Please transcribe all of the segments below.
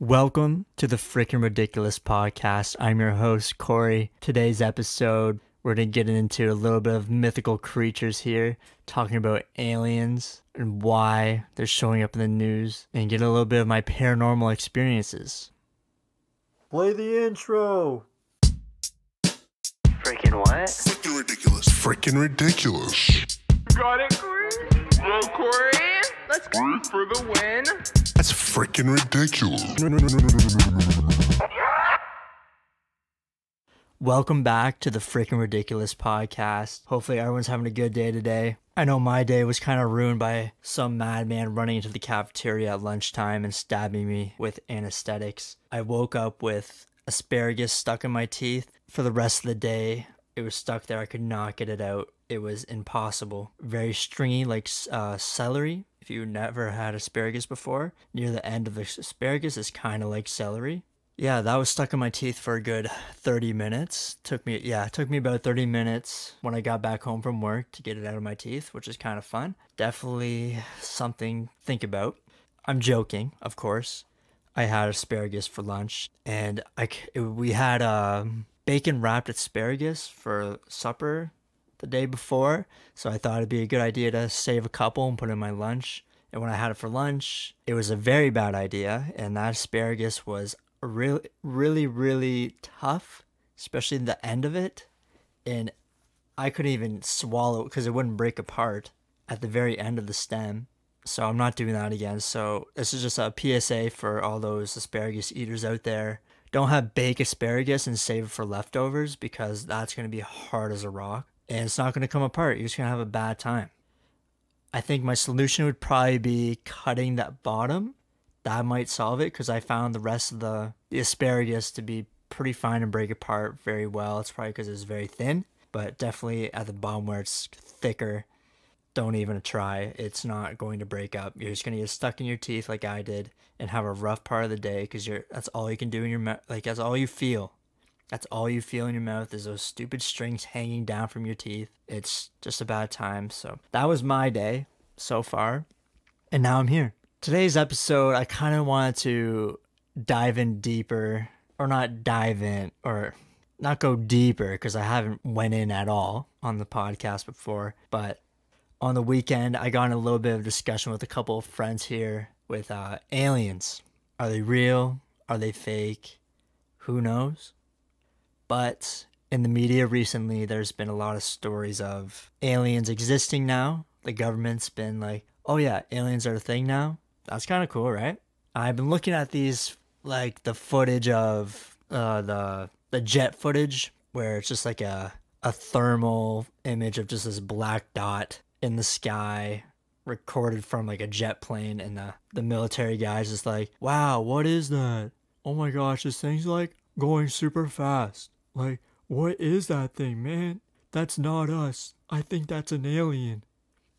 Welcome to the Freaking Ridiculous podcast. I'm your host, Corey. Today's episode, we're going to get into a little bit of mythical creatures here, talking about aliens and why they're showing up in the news, and get a little bit of my paranormal experiences. Play the intro. Freaking what? Freaking ridiculous. Freaking ridiculous. Got it, Corey? Go, Corey. Let's go for the win. That's freaking ridiculous. Welcome back to the Freaking Ridiculous podcast. Hopefully, everyone's having a good day today. I know my day was kind of ruined by some madman running into the cafeteria at lunchtime and stabbing me with anesthetics. I woke up with asparagus stuck in my teeth. For the rest of the day, it was stuck there. I could not get it out. It was impossible. Very stringy, like uh, celery. If you never had asparagus before, near the end of the asparagus is kind of like celery. Yeah, that was stuck in my teeth for a good 30 minutes. Took me, yeah, took me about 30 minutes when I got back home from work to get it out of my teeth, which is kind of fun. Definitely something think about. I'm joking, of course. I had asparagus for lunch, and I we had um, bacon wrapped asparagus for supper the day before, so I thought it'd be a good idea to save a couple and put in my lunch. And when I had it for lunch, it was a very bad idea, and that asparagus was really, really, really tough, especially in the end of it. And I couldn't even swallow it because it wouldn't break apart at the very end of the stem. So I'm not doing that again. So this is just a PSA for all those asparagus eaters out there. Don't have baked asparagus and save it for leftovers because that's going to be hard as a rock and it's not going to come apart. You're just going to have a bad time. I think my solution would probably be cutting that bottom. That might solve it because I found the rest of the, the asparagus to be pretty fine and break apart very well. It's probably because it's very thin, but definitely at the bottom where it's thicker, don't even try. It's not going to break up. You're just going to get stuck in your teeth like I did and have a rough part of the day because you're that's all you can do in your. Like that's all you feel. That's all you feel in your mouth is those stupid strings hanging down from your teeth. It's just a bad time. So that was my day so far. And now I'm here. Today's episode, I kind of wanted to dive in deeper, or not dive in, or not go deeper because I haven't went in at all on the podcast before. But on the weekend, I got in a little bit of discussion with a couple of friends here with uh, aliens. Are they real? Are they fake? Who knows? But in the media recently, there's been a lot of stories of aliens existing now. The government's been like, oh yeah, aliens are a thing now. That's kind of cool, right? I've been looking at these, like the footage of uh, the the jet footage, where it's just like a a thermal image of just this black dot in the sky recorded from like a jet plane and the, the military guys just like wow what is that oh my gosh this thing's like going super fast like, what is that thing, man? That's not us. I think that's an alien.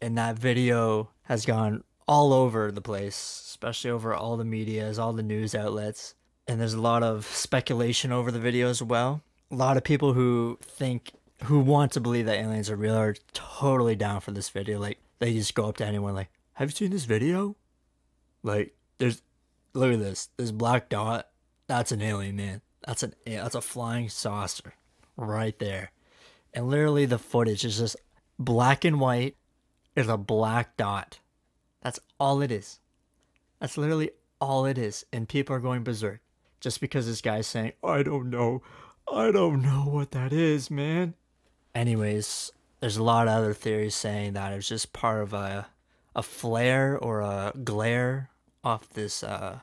And that video has gone all over the place, especially over all the medias, all the news outlets. And there's a lot of speculation over the video as well. A lot of people who think, who want to believe that aliens are real are totally down for this video. Like, they just go up to anyone, like, have you seen this video? Like, there's, look at this. This black dot, that's an alien, man. That's an that's a flying saucer right there. And literally the footage is just black and white is a black dot. That's all it is. That's literally all it is. And people are going berserk. Just because this guy's saying, I don't know. I don't know what that is, man. Anyways, there's a lot of other theories saying that it's just part of a a flare or a glare off this uh,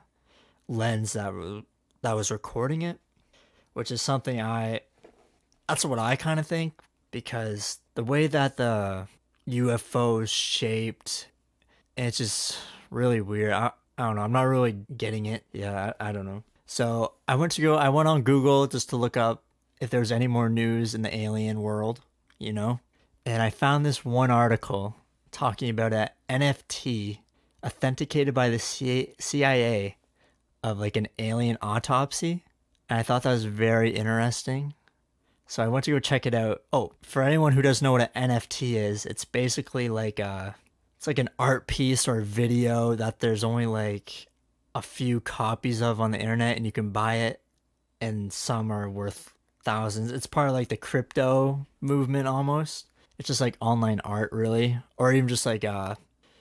lens that was that was recording it which is something I that's what I kind of think because the way that the UFO is shaped, it's just really weird. I, I don't know. I'm not really getting it. Yeah, I, I don't know. So I went to go. I went on Google just to look up if there's any more news in the alien world, you know, and I found this one article talking about a NFT authenticated by the CIA of like an alien autopsy and I thought that was very interesting. So I went to go check it out. Oh, for anyone who doesn't know what an NFT is, it's basically like a it's like an art piece or video that there's only like a few copies of on the internet and you can buy it and some are worth thousands. It's part of like the crypto movement almost. It's just like online art really or even just like uh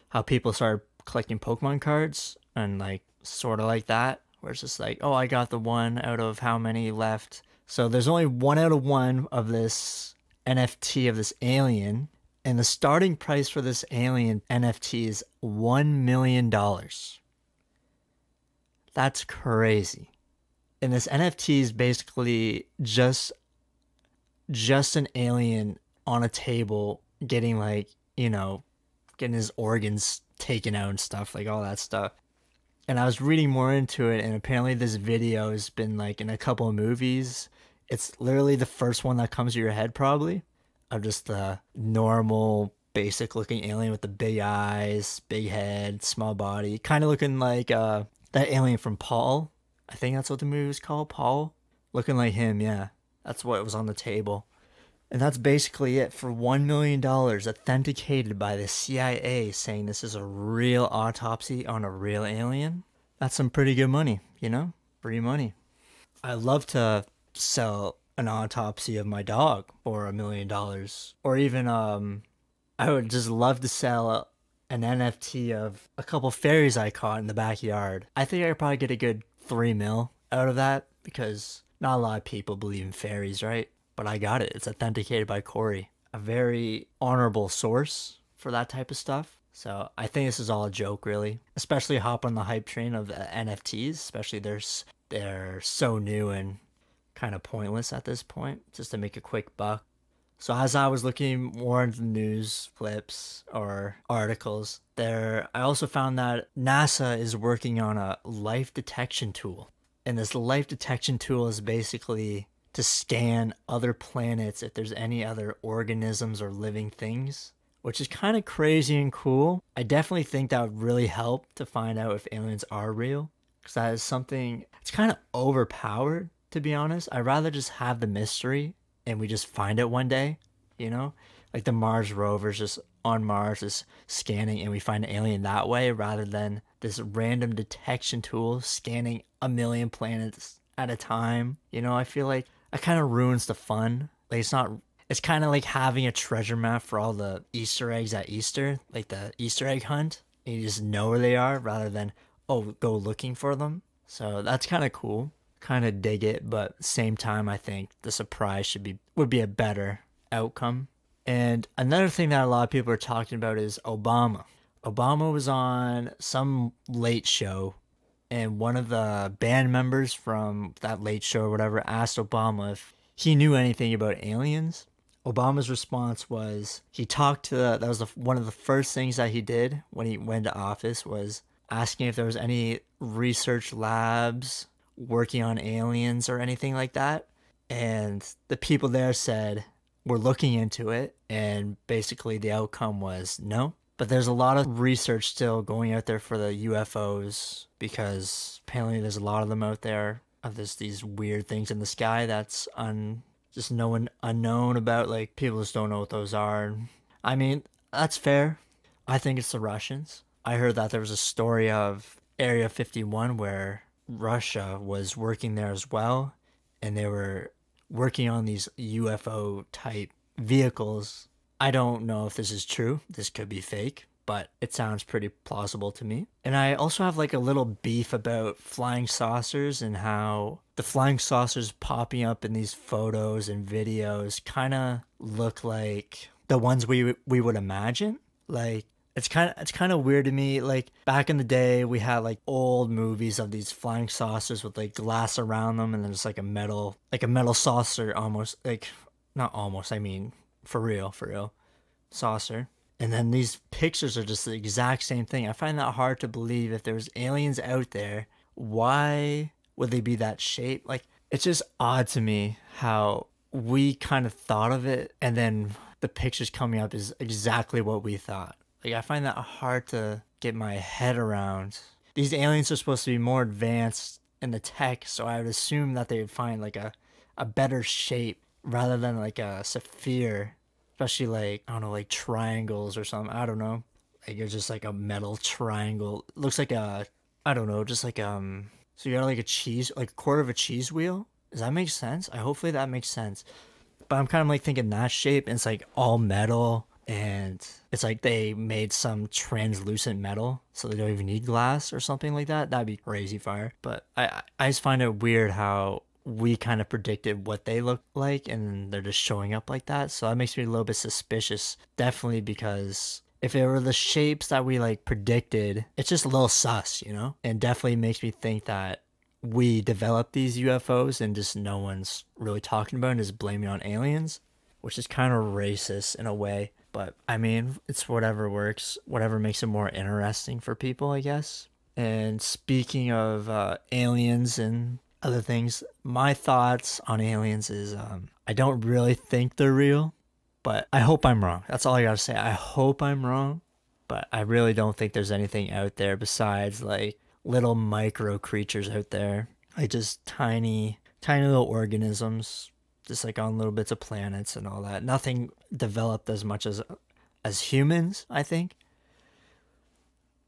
how people started collecting Pokemon cards and like sort of like that where it's just like, "Oh, I got the one out of how many left." So there's only one out of one of this NFT of this alien and the starting price for this alien NFT is 1 million dollars. That's crazy and this NFT is basically just just an alien on a table getting like, you know, getting his organs taken out and stuff, like all that stuff. And I was reading more into it and apparently this video has been like in a couple of movies. It's literally the first one that comes to your head probably of just the normal basic looking alien with the big eyes, big head, small body, kind of looking like uh that alien from Paul I think that's what the movie was called, Paul. Looking like him, yeah. That's what was on the table. And that's basically it for $1 million authenticated by the CIA saying this is a real autopsy on a real alien. That's some pretty good money, you know? Free money. I love to sell an autopsy of my dog for a million dollars. Or even, um, I would just love to sell an NFT of a couple fairies I caught in the backyard. I think I could probably get a good three mil out of that because not a lot of people believe in fairies, right? But I got it. It's authenticated by Corey, a very honorable source for that type of stuff. So I think this is all a joke, really. Especially hop on the hype train of NFTs. Especially they're they're so new and kind of pointless at this point, just to make a quick buck. So as I was looking more into the news clips or articles, there I also found that NASA is working on a life detection tool. And this life detection tool is basically to scan other planets if there's any other organisms or living things, which is kind of crazy and cool. I definitely think that would really help to find out if aliens are real because that is something it's kind of overpowered to be honest. I'd rather just have the mystery and we just find it one day, you know? Like the Mars rover's just on Mars is scanning and we find an alien that way rather than this random detection tool scanning a million planets at a time. You know, I feel like it kind of ruins the fun. Like it's not it's kind of like having a treasure map for all the Easter eggs at Easter, like the Easter egg hunt. You just know where they are rather than oh go looking for them. So that's kind of cool kind of dig it, but same time I think the surprise should be would be a better outcome. And another thing that a lot of people are talking about is Obama. Obama was on some late show and one of the band members from that late show or whatever asked Obama if he knew anything about aliens. Obama's response was he talked to the, that was the, one of the first things that he did when he went to office was asking if there was any research labs working on aliens or anything like that. And the people there said, we're looking into it. And basically, the outcome was no. But there's a lot of research still going out there for the UFOs because apparently there's a lot of them out there of this these weird things in the sky that's un just no one unknown about. Like people just don't know what those are. I mean, that's fair. I think it's the Russians. I heard that there was a story of Area 51 where Russia was working there as well, and they were working on these UFO type vehicles. I don't know if this is true. This could be fake, but it sounds pretty plausible to me. And I also have like a little beef about flying saucers and how the flying saucers popping up in these photos and videos kind of look like the ones we we would imagine. Like it's kind of it's kind of weird to me like back in the day we had like old movies of these flying saucers with like glass around them and then it's like a metal like a metal saucer almost like not almost i mean for real for real. Saucer. And then these pictures are just the exact same thing. I find that hard to believe if there's aliens out there why would they be that shape? Like it's just odd to me how we kind of thought of it and then the pictures coming up is exactly what we thought. Like I find that hard to get my head around. These aliens are supposed to be more advanced in the tech, so I would assume that they would find like a a better shape rather than like a sphere, especially like I don't know, like triangles or something. I don't know. Like it's just like a metal triangle. It looks like a I don't know, just like um so you got like a cheese like a quarter of a cheese wheel. Does that make sense? I hopefully that makes sense. But I'm kind of like thinking that shape and it's like all metal and it's like they made some translucent metal so they don't even need glass or something like that. That'd be crazy fire. But I I- I just find it weird how we kind of predicted what they look like and they're just showing up like that. So that makes me a little bit suspicious. Definitely because if it were the shapes that we like predicted, it's just a little sus, you know? And definitely makes me think that we developed these UFOs and just no one's really talking about and is blaming on aliens, which is kind of racist in a way. But I mean, it's whatever works, whatever makes it more interesting for people, I guess. And speaking of uh, aliens and other things, my thoughts on aliens is um, I don't really think they're real, but I hope I'm wrong. That's all I gotta say. I hope I'm wrong, but I really don't think there's anything out there besides like little micro creatures out there, like just tiny, tiny little organisms, just like on little bits of planets and all that. Nothing developed as much as as humans, I think.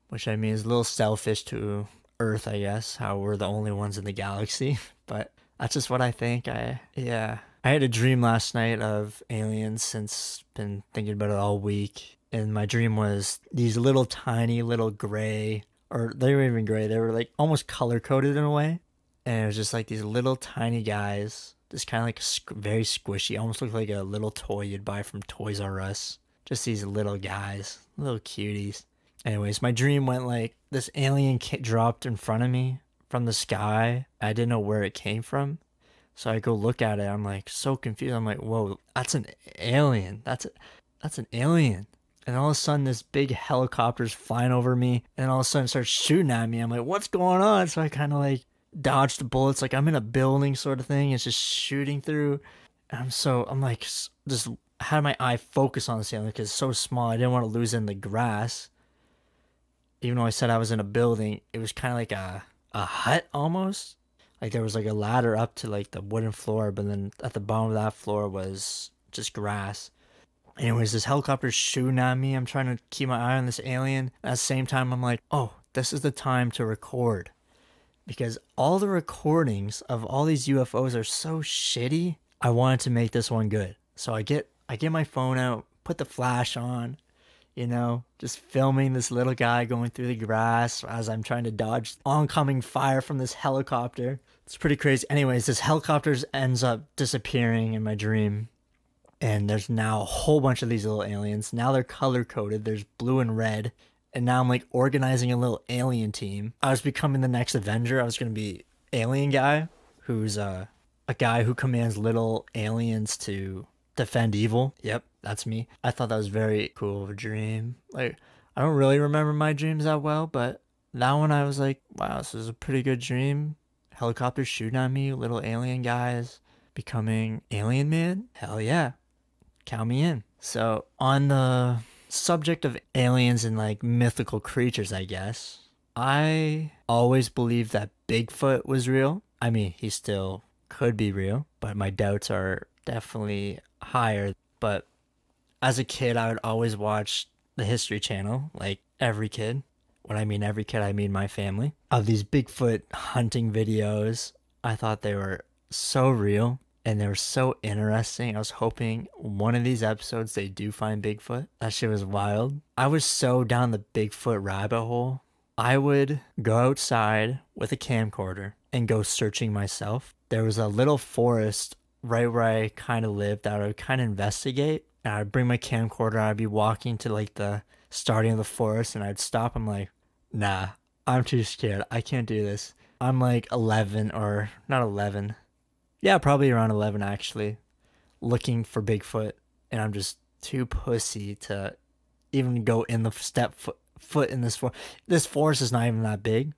Which I mean is a little selfish to Earth, I guess, how we're the only ones in the galaxy. But that's just what I think. I yeah. I had a dream last night of aliens since been thinking about it all week. And my dream was these little tiny little gray or they were even gray, they were like almost color coded in a way. And it was just like these little tiny guys, just kind of like very squishy, almost looked like a little toy you'd buy from Toys R Us. Just these little guys, little cuties. Anyways, my dream went like this alien ki- dropped in front of me from the sky. I didn't know where it came from. So I go look at it. I'm like so confused. I'm like, whoa, that's an alien. That's a, that's an alien. And all of a sudden, this big helicopter's flying over me, and all of a sudden, starts shooting at me. I'm like, what's going on? So I kind of like dodge the bullets, like I'm in a building sort of thing. It's just shooting through. And I'm so I'm like just had my eye focus on this alien because it's so small. I didn't want to lose in the grass. Even though I said I was in a building, it was kind of like a a hut almost. Like there was like a ladder up to like the wooden floor, but then at the bottom of that floor was just grass. Anyways, this helicopter's shooting at me. I'm trying to keep my eye on this alien. At the same time, I'm like, oh, this is the time to record. Because all the recordings of all these UFOs are so shitty. I wanted to make this one good. So I get I get my phone out, put the flash on, you know, just filming this little guy going through the grass as I'm trying to dodge oncoming fire from this helicopter. It's pretty crazy. Anyways, this helicopter ends up disappearing in my dream and there's now a whole bunch of these little aliens. Now they're color coded. There's blue and red. And now I'm like organizing a little alien team. I was becoming the next Avenger. I was gonna be alien guy, who's uh, a guy who commands little aliens to defend evil. Yep, that's me. I thought that was very cool of a dream. Like I don't really remember my dreams that well, but that one I was like, wow, this is a pretty good dream. Helicopters shooting at me, little alien guys becoming alien man. Hell yeah count me in. So, on the subject of aliens and like mythical creatures, I guess, I always believed that Bigfoot was real. I mean, he still could be real, but my doubts are definitely higher. But as a kid, I would always watch the History Channel, like every kid. When I mean every kid, I mean my family. Of these Bigfoot hunting videos, I thought they were so real and they were so interesting. I was hoping one of these episodes they do find Bigfoot. That shit was wild. I was so down the Bigfoot rabbit hole. I would go outside with a camcorder and go searching myself. There was a little forest right where I kind of lived I would kind of investigate. And I'd bring my camcorder. I'd be walking to like the starting of the forest and I'd stop. I'm like, nah, I'm too scared. I can't do this. I'm like 11 or not 11. Yeah, probably around 11 actually, looking for Bigfoot. And I'm just too pussy to even go in the step foot, foot in this forest. This forest is not even that big.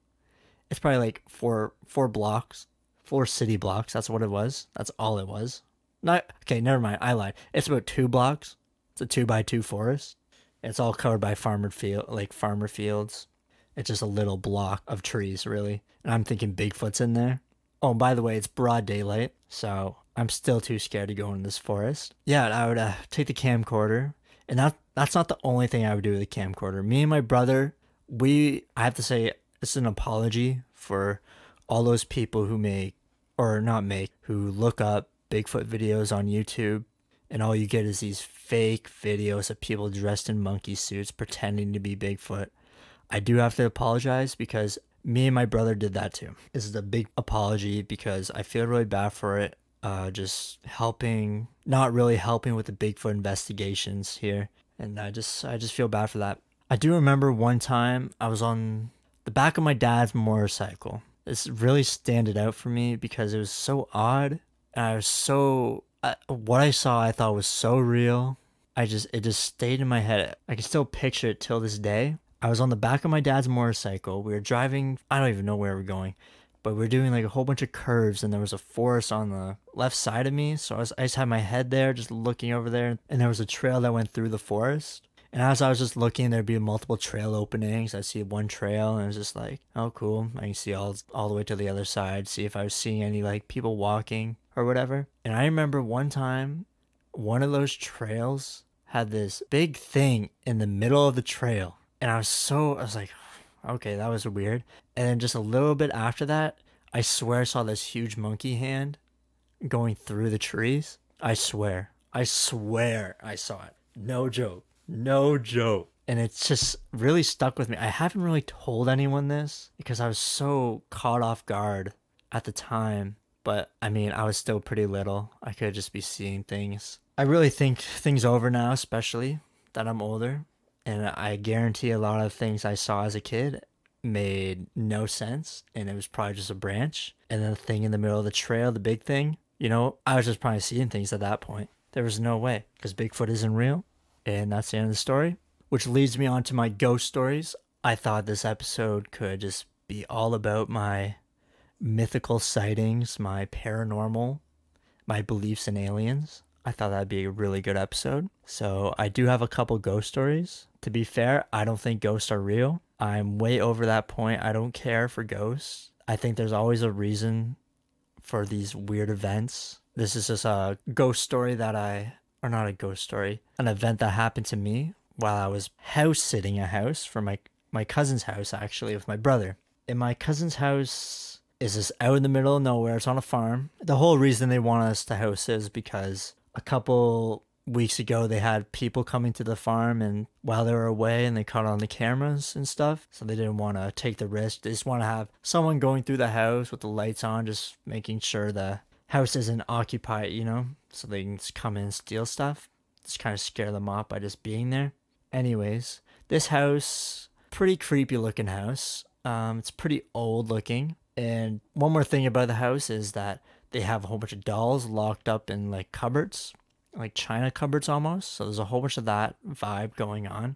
It's probably like four four blocks, four city blocks. That's what it was. That's all it was. Not okay. Never mind. I lied. It's about two blocks. It's a two by two forest. It's all covered by farmer field, like farmer fields. It's just a little block of trees, really. And I'm thinking Bigfoot's in there. Oh, by the way, it's broad daylight, so I'm still too scared to go in this forest. Yeah, I would uh, take the camcorder, and that that's not the only thing I would do with the camcorder. Me and my brother, we I have to say, It's an apology for all those people who make, or not make, who look up Bigfoot videos on YouTube and all you get is these fake videos of people dressed in monkey suits pretending to be Bigfoot. I do have to apologize because me and my brother did that too. This is a big apology because I feel really bad for it. Uh, just helping, not really helping with the Bigfoot investigations here, and I just, I just feel bad for that. I do remember one time I was on the back of my dad's motorcycle. This really standed out for me because it was so odd. And I was so what I saw, I thought was so real. I just it just stayed in my head. I can still picture it till this day. I was on the back of my dad's motorcycle. We were driving. I don't even know where we're going, but we are doing like a whole bunch of curves, and there was a forest on the left side of me. So I, was, I just had my head there, just looking over there, and there was a trail that went through the forest. And as I was just looking, there'd be multiple trail openings. I see one trail, and it was just like, oh, cool. I can see all all the way to the other side. See if I was seeing any like people walking or whatever. And I remember one time, one of those trails had this big thing in the middle of the trail. And I was so, I was like, okay, that was weird. And then just a little bit after that, I swear I saw this huge monkey hand going through the trees. I swear. I swear I saw it. No joke. No joke. And it's just really stuck with me. I haven't really told anyone this because I was so caught off guard at the time but I mean, I was still pretty little. I could just be seeing things. I really think things over now, especially that I'm older. And I guarantee a lot of things I saw as a kid made no sense. And it was probably just a branch. And then the thing in the middle of the trail, the big thing, you know, I was just probably seeing things at that point. There was no way because Bigfoot isn't real. And that's the end of the story, which leads me on to my ghost stories. I thought this episode could just be all about my mythical sightings, my paranormal, my beliefs in aliens. I thought that'd be a really good episode. So I do have a couple ghost stories. To be fair, I don't think ghosts are real. I'm way over that point. I don't care for ghosts. I think there's always a reason for these weird events. This is just a ghost story that I, or not a ghost story, an event that happened to me while I was house sitting a house for my my cousin's house actually with my brother. In my cousin's house, is this out in the middle of nowhere. It's on a farm. The whole reason they want us to house is because a couple weeks ago they had people coming to the farm and while they were away and they caught on the cameras and stuff so they didn't want to take the risk they just want to have someone going through the house with the lights on just making sure the house isn't occupied you know so they can just come in and steal stuff. Just kind of scare them off by just being there. Anyways this house pretty creepy looking house. Um, it's pretty old looking. And one more thing about the house is that they have a whole bunch of dolls locked up in like cupboards, like china cupboards almost. So there's a whole bunch of that vibe going on.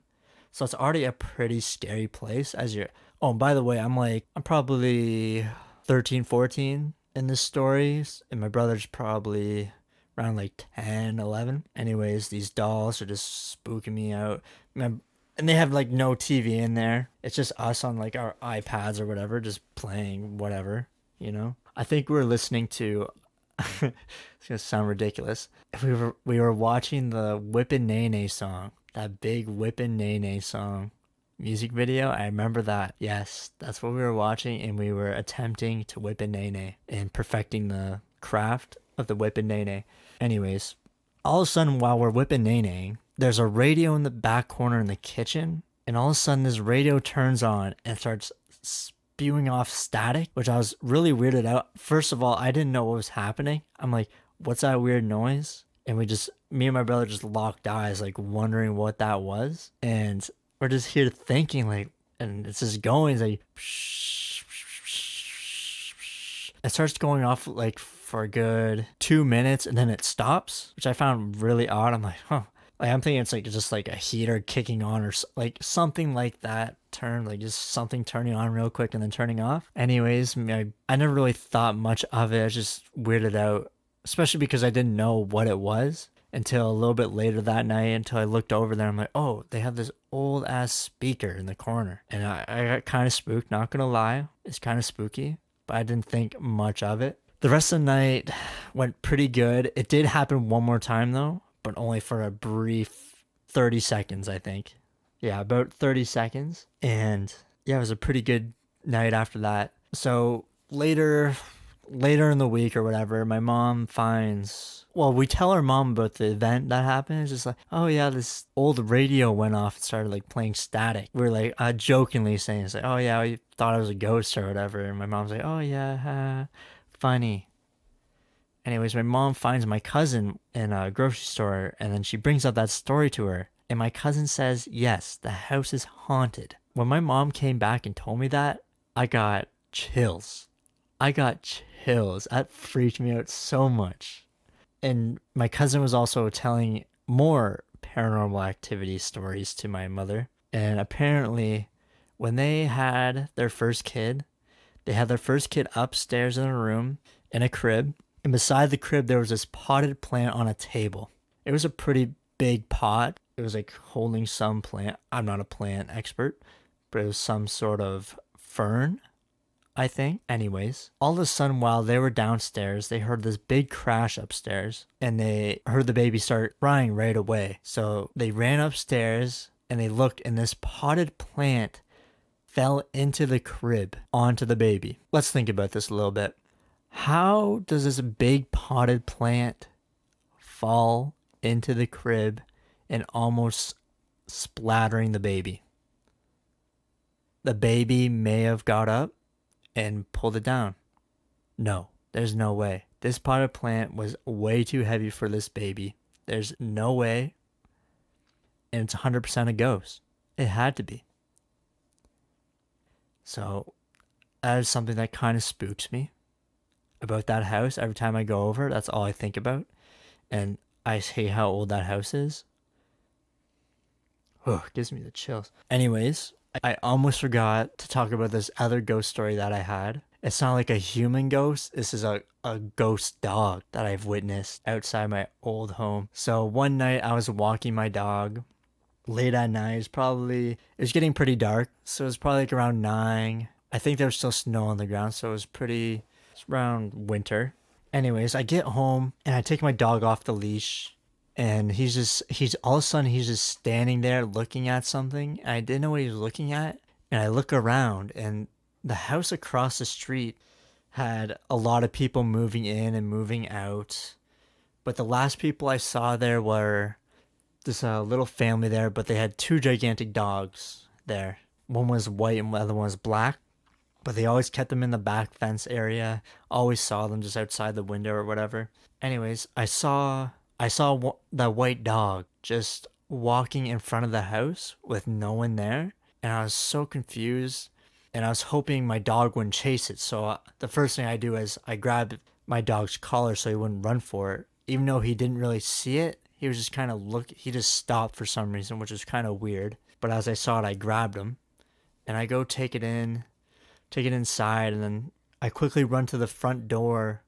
So it's already a pretty scary place as you're Oh, by the way, I'm like I'm probably 13, 14 in this story and my brother's probably around like 10, 11. Anyways, these dolls are just spooking me out. And they have like no TV in there. It's just us on like our iPads or whatever, just playing whatever, you know. I think we were listening to. it's gonna sound ridiculous. We were we were watching the Whippin' Nae Nae song, that big Whippin' Nae Nae song music video. I remember that. Yes, that's what we were watching, and we were attempting to whip a nae nae and perfecting the craft of the whippin' nae nae. Anyways, all of a sudden, while we're whipping nae nae, there's a radio in the back corner in the kitchen, and all of a sudden this radio turns on and starts spewing off static, which I was really weirded out. First of all, I didn't know what was happening. I'm like, what's that weird noise? And we just, me and my brother just locked eyes, like wondering what that was. And we're just here thinking, like, and it's just going, it's like, it starts going off like for a good two minutes and then it stops, which I found really odd. I'm like, huh, like I'm thinking it's like just like a heater kicking on or like something like that turn like just something turning on real quick and then turning off. Anyways, I, I never really thought much of it. I just weirded out, especially because I didn't know what it was until a little bit later that night until I looked over there. I'm like, oh, they have this old ass speaker in the corner. And I, I got kind of spooked, not gonna lie. It's kind of spooky, but I didn't think much of it. The rest of the night went pretty good. It did happen one more time though but only for a brief 30 seconds, I think. Yeah, about 30 seconds. And yeah, it was a pretty good night after that. So later later in the week or whatever, my mom finds well, we tell our mom about the event that happened. It's just like, oh yeah, this old radio went off and started like playing static. We are like uh, jokingly saying, it's like, oh yeah, we thought it was a ghost or whatever. And my mom's like, oh yeah, uh, funny. Anyways, my mom finds my cousin in a grocery store and then she brings up that story to her. And my cousin says, yes, the house is haunted. When my mom came back and told me that, I got chills. I got chills. That freaked me out so much. And my cousin was also telling more paranormal activity stories to my mother. And apparently, when they had their first kid, they had their first kid upstairs in a room in a crib. And beside the crib, there was this potted plant on a table. It was a pretty big pot. It was like holding some plant. I'm not a plant expert, but it was some sort of fern I think. Anyways, all of a sudden, while they were downstairs, they heard this big crash upstairs and they heard the baby start crying right away. So they ran upstairs and they looked, and this potted plant fell into the crib onto the baby. Let's think about this a little bit. How does this big potted plant fall into the crib and almost splattering the baby? The baby may have got up and pulled it down. No, there's no way. This potted plant was way too heavy for this baby. There's no way. And it's 100% a ghost. It had to be. So, that is something that kind of spooks me about that house. Every time I go over, that's all I think about. And I see how old that house is. Oh, gives me the chills. Anyways, I almost forgot to talk about this other ghost story that I had. It's not like a human ghost. This is a, a ghost dog that I've witnessed outside my old home. So one night I was walking my dog late at night. It's probably, it was getting pretty dark. So it was probably like around nine. I think there was still snow on the ground. So it was pretty, it's around winter. Anyways, I get home and I take my dog off the leash and he's just he's all of a sudden he's just standing there looking at something i didn't know what he was looking at and i look around and the house across the street had a lot of people moving in and moving out but the last people i saw there were this uh, little family there but they had two gigantic dogs there. One was white and the other one was black but they always kept them in the back fence area always saw them just outside the window or whatever. Anyways i saw I saw that white dog just walking in front of the house with no one there, and I was so confused. And I was hoping my dog wouldn't chase it. So uh, the first thing I do is I grab my dog's collar so he wouldn't run for it. Even though he didn't really see it, he was just kind of look. He just stopped for some reason, which was kind of weird. But as I saw it, I grabbed him, and I go take it in, take it inside, and then I quickly run to the front door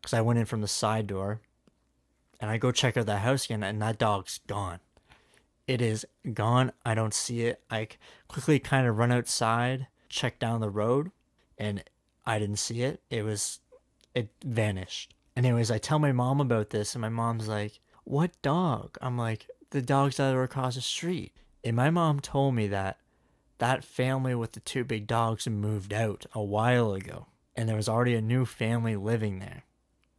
because I went in from the side door and I go check out that house again, and that dog's gone. It is gone. I don't see it. I quickly kind of run outside, check down the road, and I didn't see it. It was, it vanished. Anyways, I tell my mom about this, and my mom's like, What dog? I'm like, The dogs that are across the street. And my mom told me that that family with the two big dogs moved out a while ago, and there was already a new family living there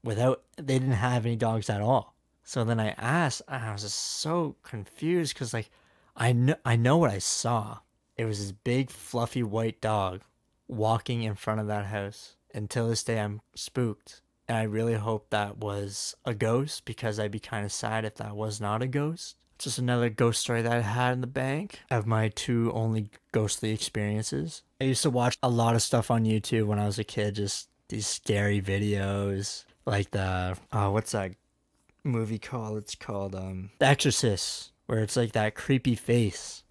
without they didn't have any dogs at all. So then I asked, and I was just so confused because like I know I know what I saw. It was this big fluffy white dog walking in front of that house. Until this day, I'm spooked, and I really hope that was a ghost because I'd be kind of sad if that was not a ghost. Just another ghost story that I had in the bank of my two only ghostly experiences. I used to watch a lot of stuff on YouTube when I was a kid, just these scary videos like the uh, what's that movie called? It's called um, The Exorcist, where it's like that creepy face.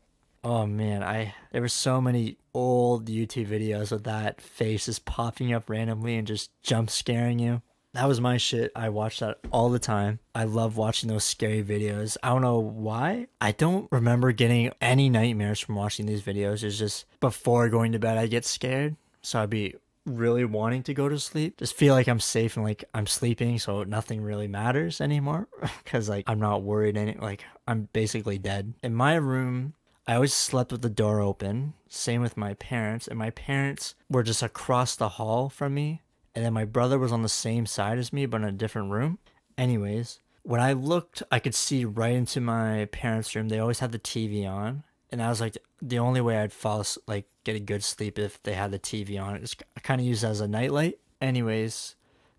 Oh man, I there were so many old YouTube videos of that face just popping up randomly and just jump scaring you. That was my shit. I watched that all the time. I love watching those scary videos. I don't know why. I don't remember getting any nightmares from watching these videos. It's just before going to bed, I get scared. So I'd be really wanting to go to sleep. Just feel like I'm safe and like I'm sleeping, so nothing really matters anymore. Cause like I'm not worried any like I'm basically dead. In my room, I always slept with the door open. Same with my parents. And my parents were just across the hall from me. And then my brother was on the same side as me, but in a different room. Anyways, when I looked, I could see right into my parents' room. They always had the TV on. And I was like the only way I'd fall, like, get a good sleep if they had the TV on. It's kind of used as a nightlight. Anyways,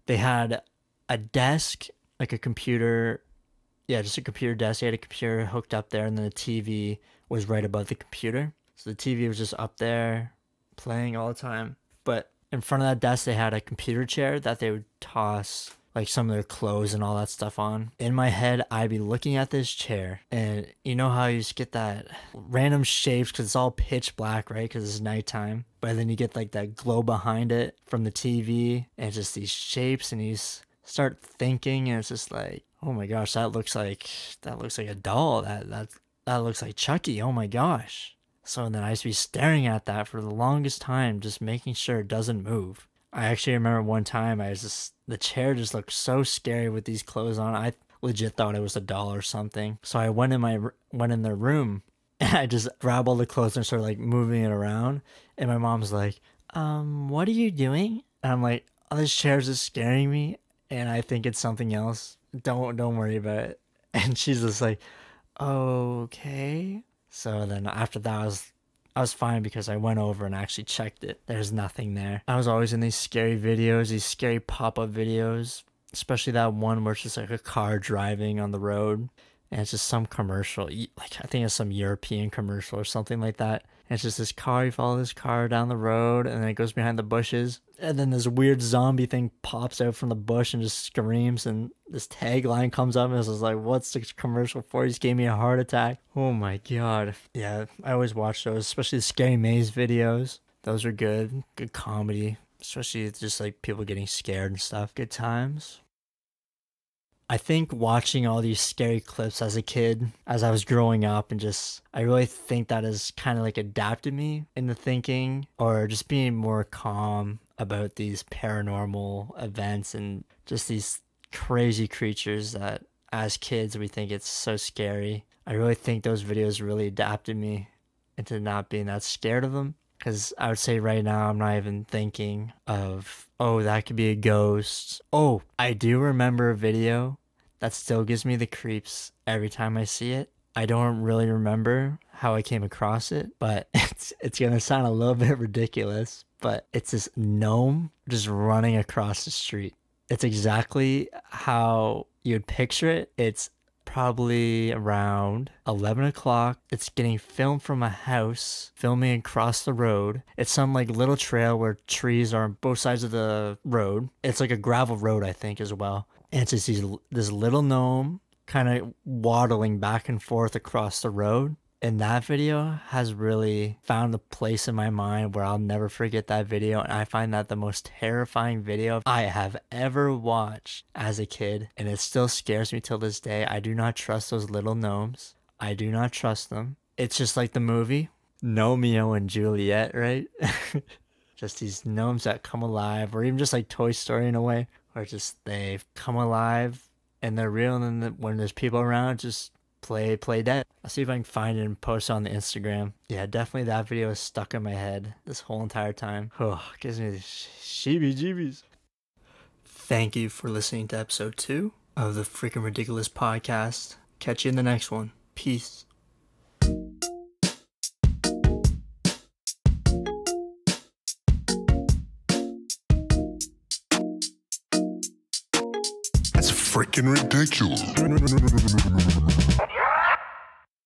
they had a desk, like a computer yeah, just a computer desk. They had a computer hooked up there, and then the TV was right above the computer. So the TV was just up there, playing all the time. But in front of that desk, they had a computer chair that they would toss like some of their clothes and all that stuff on. In my head, I'd be looking at this chair, and you know how you just get that random shapes because it's all pitch black, right? Because it's nighttime. But then you get like that glow behind it from the TV, and just these shapes, and you start thinking, and it's just like, oh my gosh, that looks like that looks like a doll. That that that looks like Chucky. Oh my gosh. So then I to be staring at that for the longest time, just making sure it doesn't move. I actually remember one time I was just the chair just looked so scary with these clothes on. I legit thought it was a doll or something. So I went in my went in their room and I just grabbed all the clothes and started like moving it around. And my mom's like, "Um, what are you doing?" And I'm like, "Oh, this chair's just scaring me, and I think it's something else. Don't don't worry about it." And she's just like, "Okay." So then after that, I was I was fine because I went over and actually checked it. There's nothing there. I was always in these scary videos, these scary pop up videos, especially that one where it's just like a car driving on the road and it's just some commercial. Like, I think it's some European commercial or something like that. It's just this car, you follow this car down the road and then it goes behind the bushes. And then this weird zombie thing pops out from the bush and just screams. And this tagline comes up and it's like, what's this commercial for? He just gave me a heart attack. Oh my God. Yeah, I always watch those, especially the Scary Maze videos. Those are good. Good comedy. Especially just like people getting scared and stuff. Good times. I think watching all these scary clips as a kid, as I was growing up, and just, I really think that has kind of like adapted me into thinking or just being more calm about these paranormal events and just these crazy creatures that as kids we think it's so scary. I really think those videos really adapted me into not being that scared of them. Because I would say right now, I'm not even thinking of, oh, that could be a ghost. Oh, I do remember a video that still gives me the creeps every time I see it. I don't really remember how I came across it, but it's it's gonna sound a little bit ridiculous, but it's this gnome just running across the street. It's exactly how you'd picture it. It's probably around 11 o'clock. It's getting filmed from a house, filming across the road. It's some like little trail where trees are on both sides of the road. It's like a gravel road, I think, as well. And it's just these, this little gnome kind of waddling back and forth across the road. And that video has really found a place in my mind where I'll never forget that video. And I find that the most terrifying video I have ever watched as a kid. And it still scares me till this day. I do not trust those little gnomes. I do not trust them. It's just like the movie Gnomeo and Juliet, right? just these gnomes that come alive, or even just like Toy Story in a way, where just they've come alive and they're real. And then when there's people around, just play play dead. I'll see if I can find it and post it on the Instagram. Yeah, definitely that video is stuck in my head this whole entire time. Oh, gives me the sheebie jeebies. Thank you for listening to episode two of the Freaking Ridiculous podcast. Catch you in the next one. Peace. freaking ridiculous.